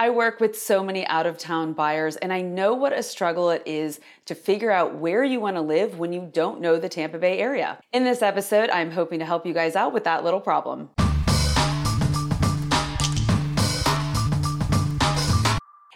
I work with so many out of town buyers, and I know what a struggle it is to figure out where you want to live when you don't know the Tampa Bay area. In this episode, I'm hoping to help you guys out with that little problem.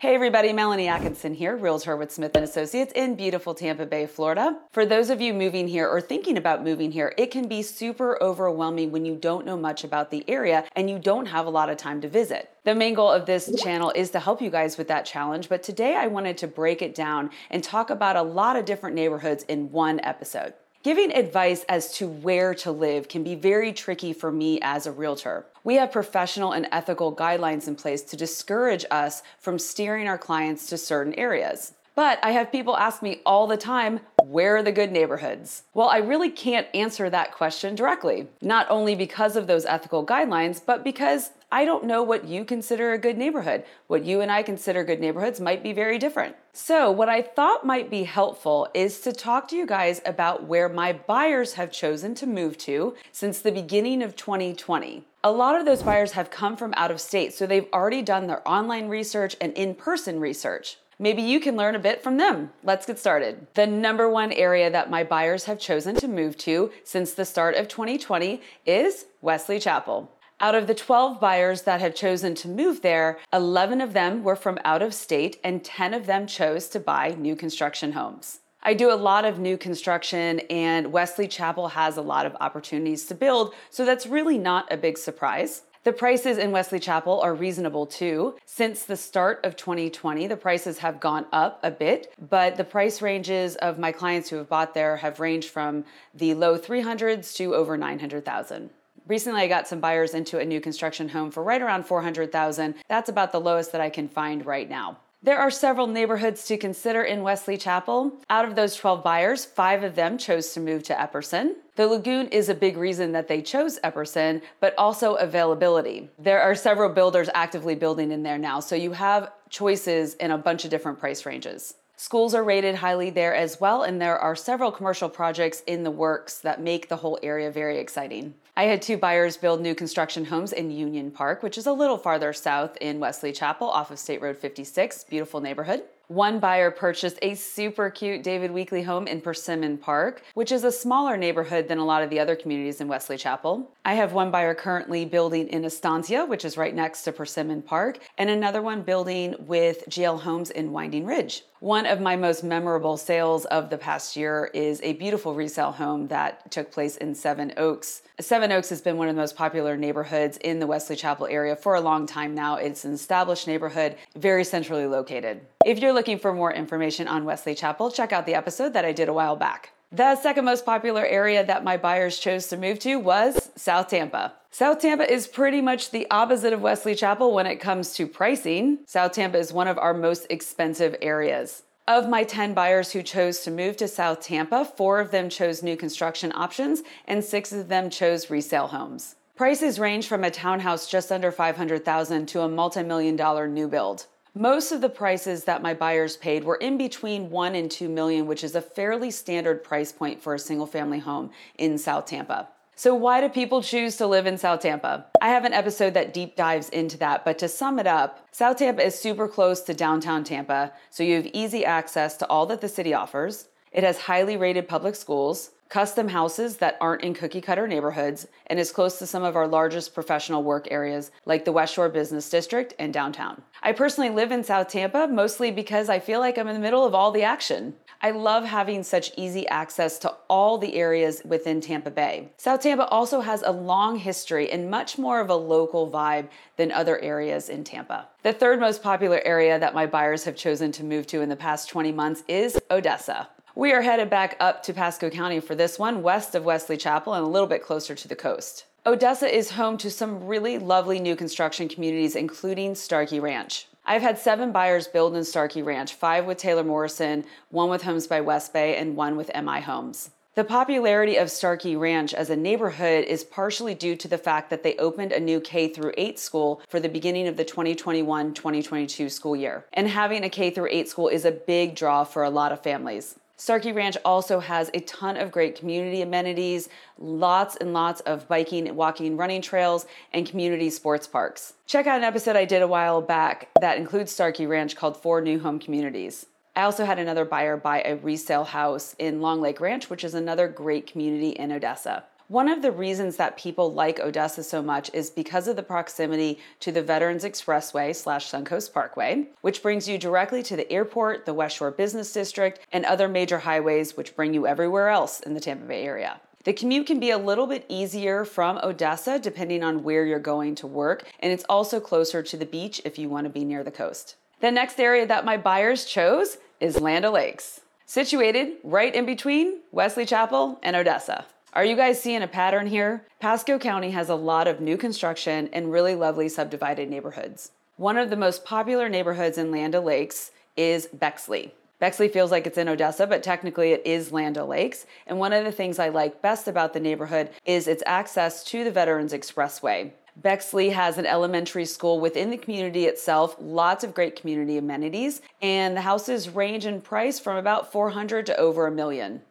Hey everybody, Melanie Atkinson here, realtor with Smith & Associates in beautiful Tampa Bay, Florida. For those of you moving here or thinking about moving here, it can be super overwhelming when you don't know much about the area and you don't have a lot of time to visit. The main goal of this channel is to help you guys with that challenge, but today I wanted to break it down and talk about a lot of different neighborhoods in one episode. Giving advice as to where to live can be very tricky for me as a realtor. We have professional and ethical guidelines in place to discourage us from steering our clients to certain areas. But I have people ask me all the time, where are the good neighborhoods? Well, I really can't answer that question directly, not only because of those ethical guidelines, but because I don't know what you consider a good neighborhood. What you and I consider good neighborhoods might be very different. So, what I thought might be helpful is to talk to you guys about where my buyers have chosen to move to since the beginning of 2020. A lot of those buyers have come from out of state, so they've already done their online research and in person research. Maybe you can learn a bit from them. Let's get started. The number one area that my buyers have chosen to move to since the start of 2020 is Wesley Chapel. Out of the 12 buyers that have chosen to move there, 11 of them were from out of state and 10 of them chose to buy new construction homes. I do a lot of new construction, and Wesley Chapel has a lot of opportunities to build, so that's really not a big surprise. The prices in Wesley Chapel are reasonable too. Since the start of 2020, the prices have gone up a bit, but the price ranges of my clients who have bought there have ranged from the low 300s to over 900,000. Recently, I got some buyers into a new construction home for right around 400,000. That's about the lowest that I can find right now. There are several neighborhoods to consider in Wesley Chapel. Out of those 12 buyers, five of them chose to move to Epperson. The lagoon is a big reason that they chose Epperson, but also availability. There are several builders actively building in there now, so you have choices in a bunch of different price ranges. Schools are rated highly there as well, and there are several commercial projects in the works that make the whole area very exciting. I had two buyers build new construction homes in Union Park, which is a little farther south in Wesley Chapel off of State Road 56, beautiful neighborhood. One buyer purchased a super cute David Weekley home in Persimmon Park, which is a smaller neighborhood than a lot of the other communities in Wesley Chapel. I have one buyer currently building in Estancia, which is right next to Persimmon Park, and another one building with GL Homes in Winding Ridge. One of my most memorable sales of the past year is a beautiful resale home that took place in Seven Oaks. Seven Oaks has been one of the most popular neighborhoods in the Wesley Chapel area for a long time now. It's an established neighborhood, very centrally located. If you're looking for more information on Wesley Chapel, check out the episode that I did a while back. The second most popular area that my buyers chose to move to was South Tampa. South Tampa is pretty much the opposite of Wesley Chapel when it comes to pricing. South Tampa is one of our most expensive areas. Of my 10 buyers who chose to move to South Tampa, four of them chose new construction options and six of them chose resale homes. Prices range from a townhouse just under 500,000 to a multi-million dollar new build. Most of the prices that my buyers paid were in between 1 and 2 million, which is a fairly standard price point for a single family home in South Tampa. So, why do people choose to live in South Tampa? I have an episode that deep dives into that, but to sum it up, South Tampa is super close to downtown Tampa, so you have easy access to all that the city offers. It has highly rated public schools custom houses that aren't in cookie cutter neighborhoods, and is close to some of our largest professional work areas like the West Shore Business District and downtown. I personally live in South Tampa mostly because I feel like I'm in the middle of all the action. I love having such easy access to all the areas within Tampa Bay. South Tampa also has a long history and much more of a local vibe than other areas in Tampa. The third most popular area that my buyers have chosen to move to in the past 20 months is Odessa. We are headed back up to Pasco County for this one, west of Wesley Chapel and a little bit closer to the coast. Odessa is home to some really lovely new construction communities, including Starkey Ranch. I've had seven buyers build in Starkey Ranch, five with Taylor Morrison, one with Homes by West Bay, and one with MI Homes. The popularity of Starkey Ranch as a neighborhood is partially due to the fact that they opened a new K through 8 school for the beginning of the 2021-2022 school year. And having a K through 8 school is a big draw for a lot of families. Starkey Ranch also has a ton of great community amenities, lots and lots of biking, walking, running trails, and community sports parks. Check out an episode I did a while back that includes Starkey Ranch called Four New Home Communities. I also had another buyer buy a resale house in Long Lake Ranch, which is another great community in Odessa. One of the reasons that people like Odessa so much is because of the proximity to the Veterans Expressway slash Suncoast Parkway, which brings you directly to the airport, the West Shore Business District, and other major highways which bring you everywhere else in the Tampa Bay area. The commute can be a little bit easier from Odessa depending on where you're going to work, and it's also closer to the beach if you want to be near the coast. The next area that my buyers chose is Land O'Lakes, situated right in between Wesley Chapel and Odessa. Are you guys seeing a pattern here? Pasco County has a lot of new construction and really lovely subdivided neighborhoods. One of the most popular neighborhoods in Land O'Lakes is Bexley. Bexley feels like it's in Odessa, but technically it is Land O'Lakes. And one of the things I like best about the neighborhood is its access to the Veterans Expressway. Bexley has an elementary school within the community itself, lots of great community amenities, and the houses range in price from about 400 to over a million.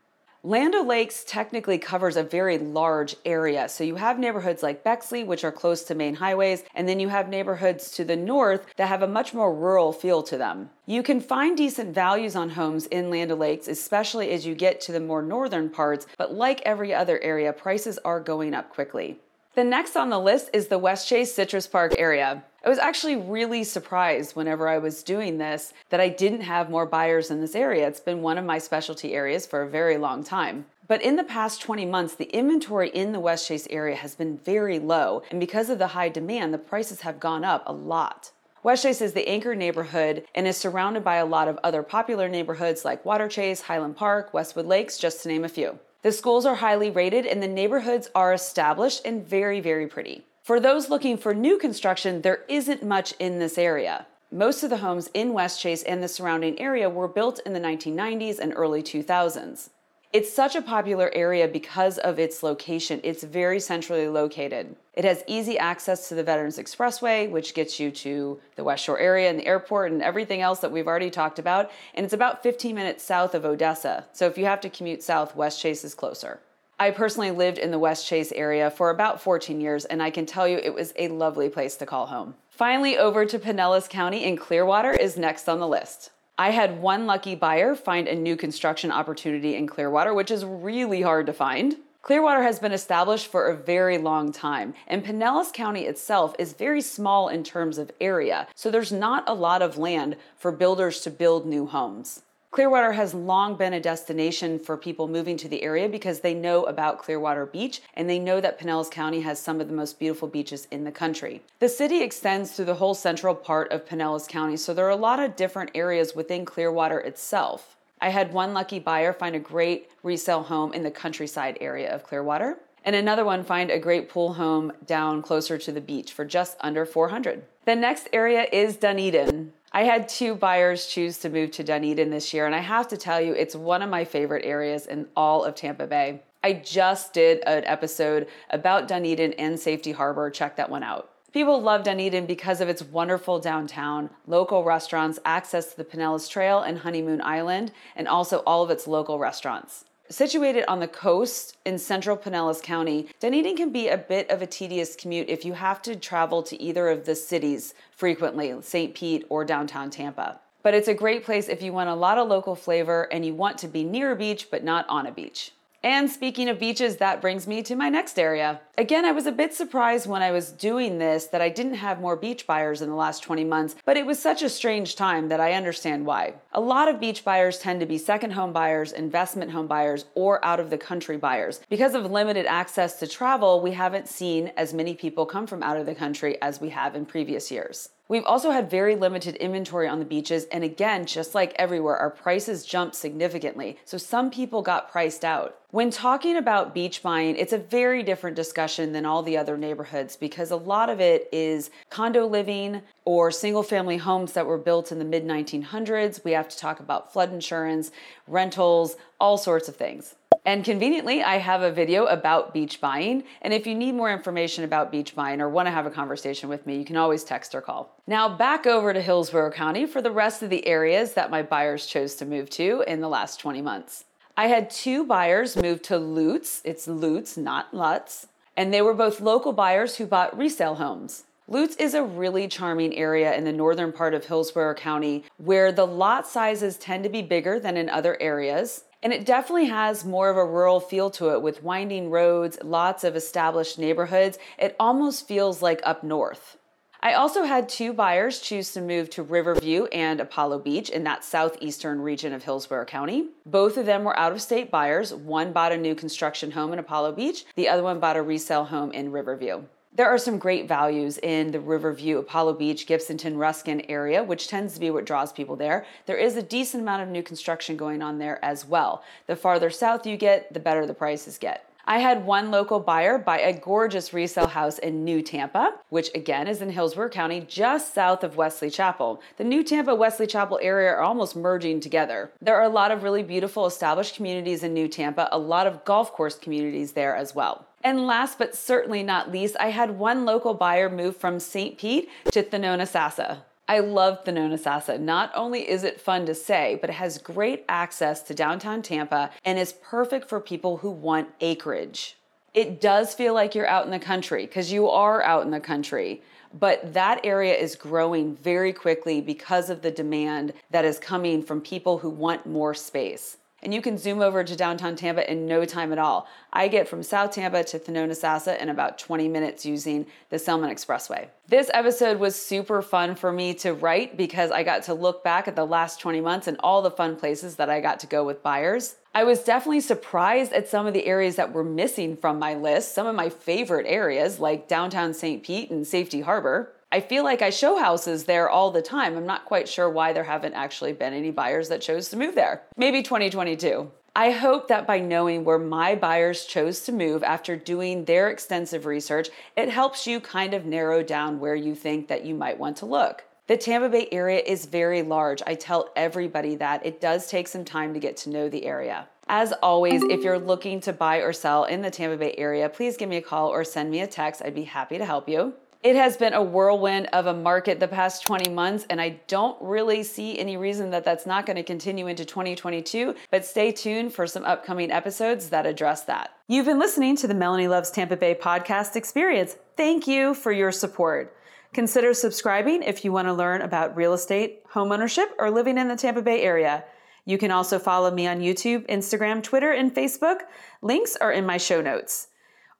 Land O'Lakes technically covers a very large area. So you have neighborhoods like Bexley, which are close to main highways, and then you have neighborhoods to the north that have a much more rural feel to them. You can find decent values on homes in Land O'Lakes, especially as you get to the more northern parts, but like every other area, prices are going up quickly. The next on the list is the West Chase Citrus Park area. I was actually really surprised whenever I was doing this that I didn't have more buyers in this area. It's been one of my specialty areas for a very long time. But in the past 20 months, the inventory in the West Chase area has been very low, and because of the high demand, the prices have gone up a lot. West Chase is the anchor neighborhood and is surrounded by a lot of other popular neighborhoods like Waterchase, Highland Park, Westwood Lakes, just to name a few. The schools are highly rated and the neighborhoods are established and very, very pretty. For those looking for new construction, there isn't much in this area. Most of the homes in West Chase and the surrounding area were built in the 1990s and early 2000s. It's such a popular area because of its location. It's very centrally located. It has easy access to the Veterans Expressway, which gets you to the West Shore area and the airport and everything else that we've already talked about. And it's about 15 minutes south of Odessa. So if you have to commute south, West Chase is closer. I personally lived in the West Chase area for about 14 years, and I can tell you it was a lovely place to call home. Finally, over to Pinellas County in Clearwater is next on the list. I had one lucky buyer find a new construction opportunity in Clearwater, which is really hard to find. Clearwater has been established for a very long time, and Pinellas County itself is very small in terms of area, so there's not a lot of land for builders to build new homes. Clearwater has long been a destination for people moving to the area because they know about Clearwater Beach and they know that Pinellas County has some of the most beautiful beaches in the country. The city extends through the whole central part of Pinellas County, so there are a lot of different areas within Clearwater itself. I had one lucky buyer find a great resale home in the countryside area of Clearwater, and another one find a great pool home down closer to the beach for just under 400. The next area is Dunedin. I had two buyers choose to move to Dunedin this year, and I have to tell you, it's one of my favorite areas in all of Tampa Bay. I just did an episode about Dunedin and Safety Harbor. Check that one out. People love Dunedin because of its wonderful downtown, local restaurants, access to the Pinellas Trail and Honeymoon Island, and also all of its local restaurants. Situated on the coast in central Pinellas County, Dunedin can be a bit of a tedious commute if you have to travel to either of the cities frequently, St. Pete or downtown Tampa. But it's a great place if you want a lot of local flavor and you want to be near a beach but not on a beach. And speaking of beaches, that brings me to my next area. Again, I was a bit surprised when I was doing this that I didn't have more beach buyers in the last 20 months, but it was such a strange time that I understand why. A lot of beach buyers tend to be second home buyers, investment home buyers, or out of the country buyers. Because of limited access to travel, we haven't seen as many people come from out of the country as we have in previous years. We've also had very limited inventory on the beaches, and again, just like everywhere, our prices jumped significantly. So some people got priced out. When talking about beach buying, it's a very different discussion than all the other neighborhoods because a lot of it is condo living or single family homes that were built in the mid 1900s. We have to talk about flood insurance, rentals, all sorts of things. And conveniently, I have a video about beach buying. And if you need more information about beach buying or want to have a conversation with me, you can always text or call. Now, back over to Hillsborough County for the rest of the areas that my buyers chose to move to in the last 20 months. I had two buyers move to Lutz. It's Lutz, not Lutz. And they were both local buyers who bought resale homes. Lutz is a really charming area in the northern part of Hillsborough County where the lot sizes tend to be bigger than in other areas. And it definitely has more of a rural feel to it with winding roads, lots of established neighborhoods. It almost feels like up north. I also had two buyers choose to move to Riverview and Apollo Beach in that southeastern region of Hillsborough County. Both of them were out of state buyers. One bought a new construction home in Apollo Beach, the other one bought a resale home in Riverview. There are some great values in the Riverview, Apollo Beach, Gibsonton, Ruskin area, which tends to be what draws people there. There is a decent amount of new construction going on there as well. The farther south you get, the better the prices get. I had one local buyer buy a gorgeous resale house in New Tampa, which again is in Hillsborough County, just south of Wesley Chapel. The New Tampa Wesley Chapel area are almost merging together. There are a lot of really beautiful established communities in New Tampa, a lot of golf course communities there as well. And last but certainly not least, I had one local buyer move from St. Pete to Thonotosassa. I love Thonotosassa. Not only is it fun to say, but it has great access to downtown Tampa and is perfect for people who want acreage. It does feel like you're out in the country because you are out in the country. But that area is growing very quickly because of the demand that is coming from people who want more space and you can zoom over to downtown Tampa in no time at all. I get from South Tampa to Thonotosassa in about 20 minutes using the Selmon Expressway. This episode was super fun for me to write because I got to look back at the last 20 months and all the fun places that I got to go with buyers. I was definitely surprised at some of the areas that were missing from my list, some of my favorite areas like downtown St. Pete and Safety Harbor. I feel like I show houses there all the time. I'm not quite sure why there haven't actually been any buyers that chose to move there. Maybe 2022. I hope that by knowing where my buyers chose to move after doing their extensive research, it helps you kind of narrow down where you think that you might want to look. The Tampa Bay area is very large. I tell everybody that it does take some time to get to know the area. As always, if you're looking to buy or sell in the Tampa Bay area, please give me a call or send me a text. I'd be happy to help you. It has been a whirlwind of a market the past 20 months, and I don't really see any reason that that's not going to continue into 2022. But stay tuned for some upcoming episodes that address that. You've been listening to the Melanie Loves Tampa Bay podcast experience. Thank you for your support. Consider subscribing if you want to learn about real estate, homeownership, or living in the Tampa Bay area. You can also follow me on YouTube, Instagram, Twitter, and Facebook. Links are in my show notes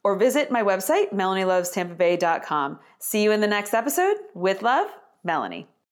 or visit my website, melanielovestampabay.com. See you in the next episode. With love, Melanie.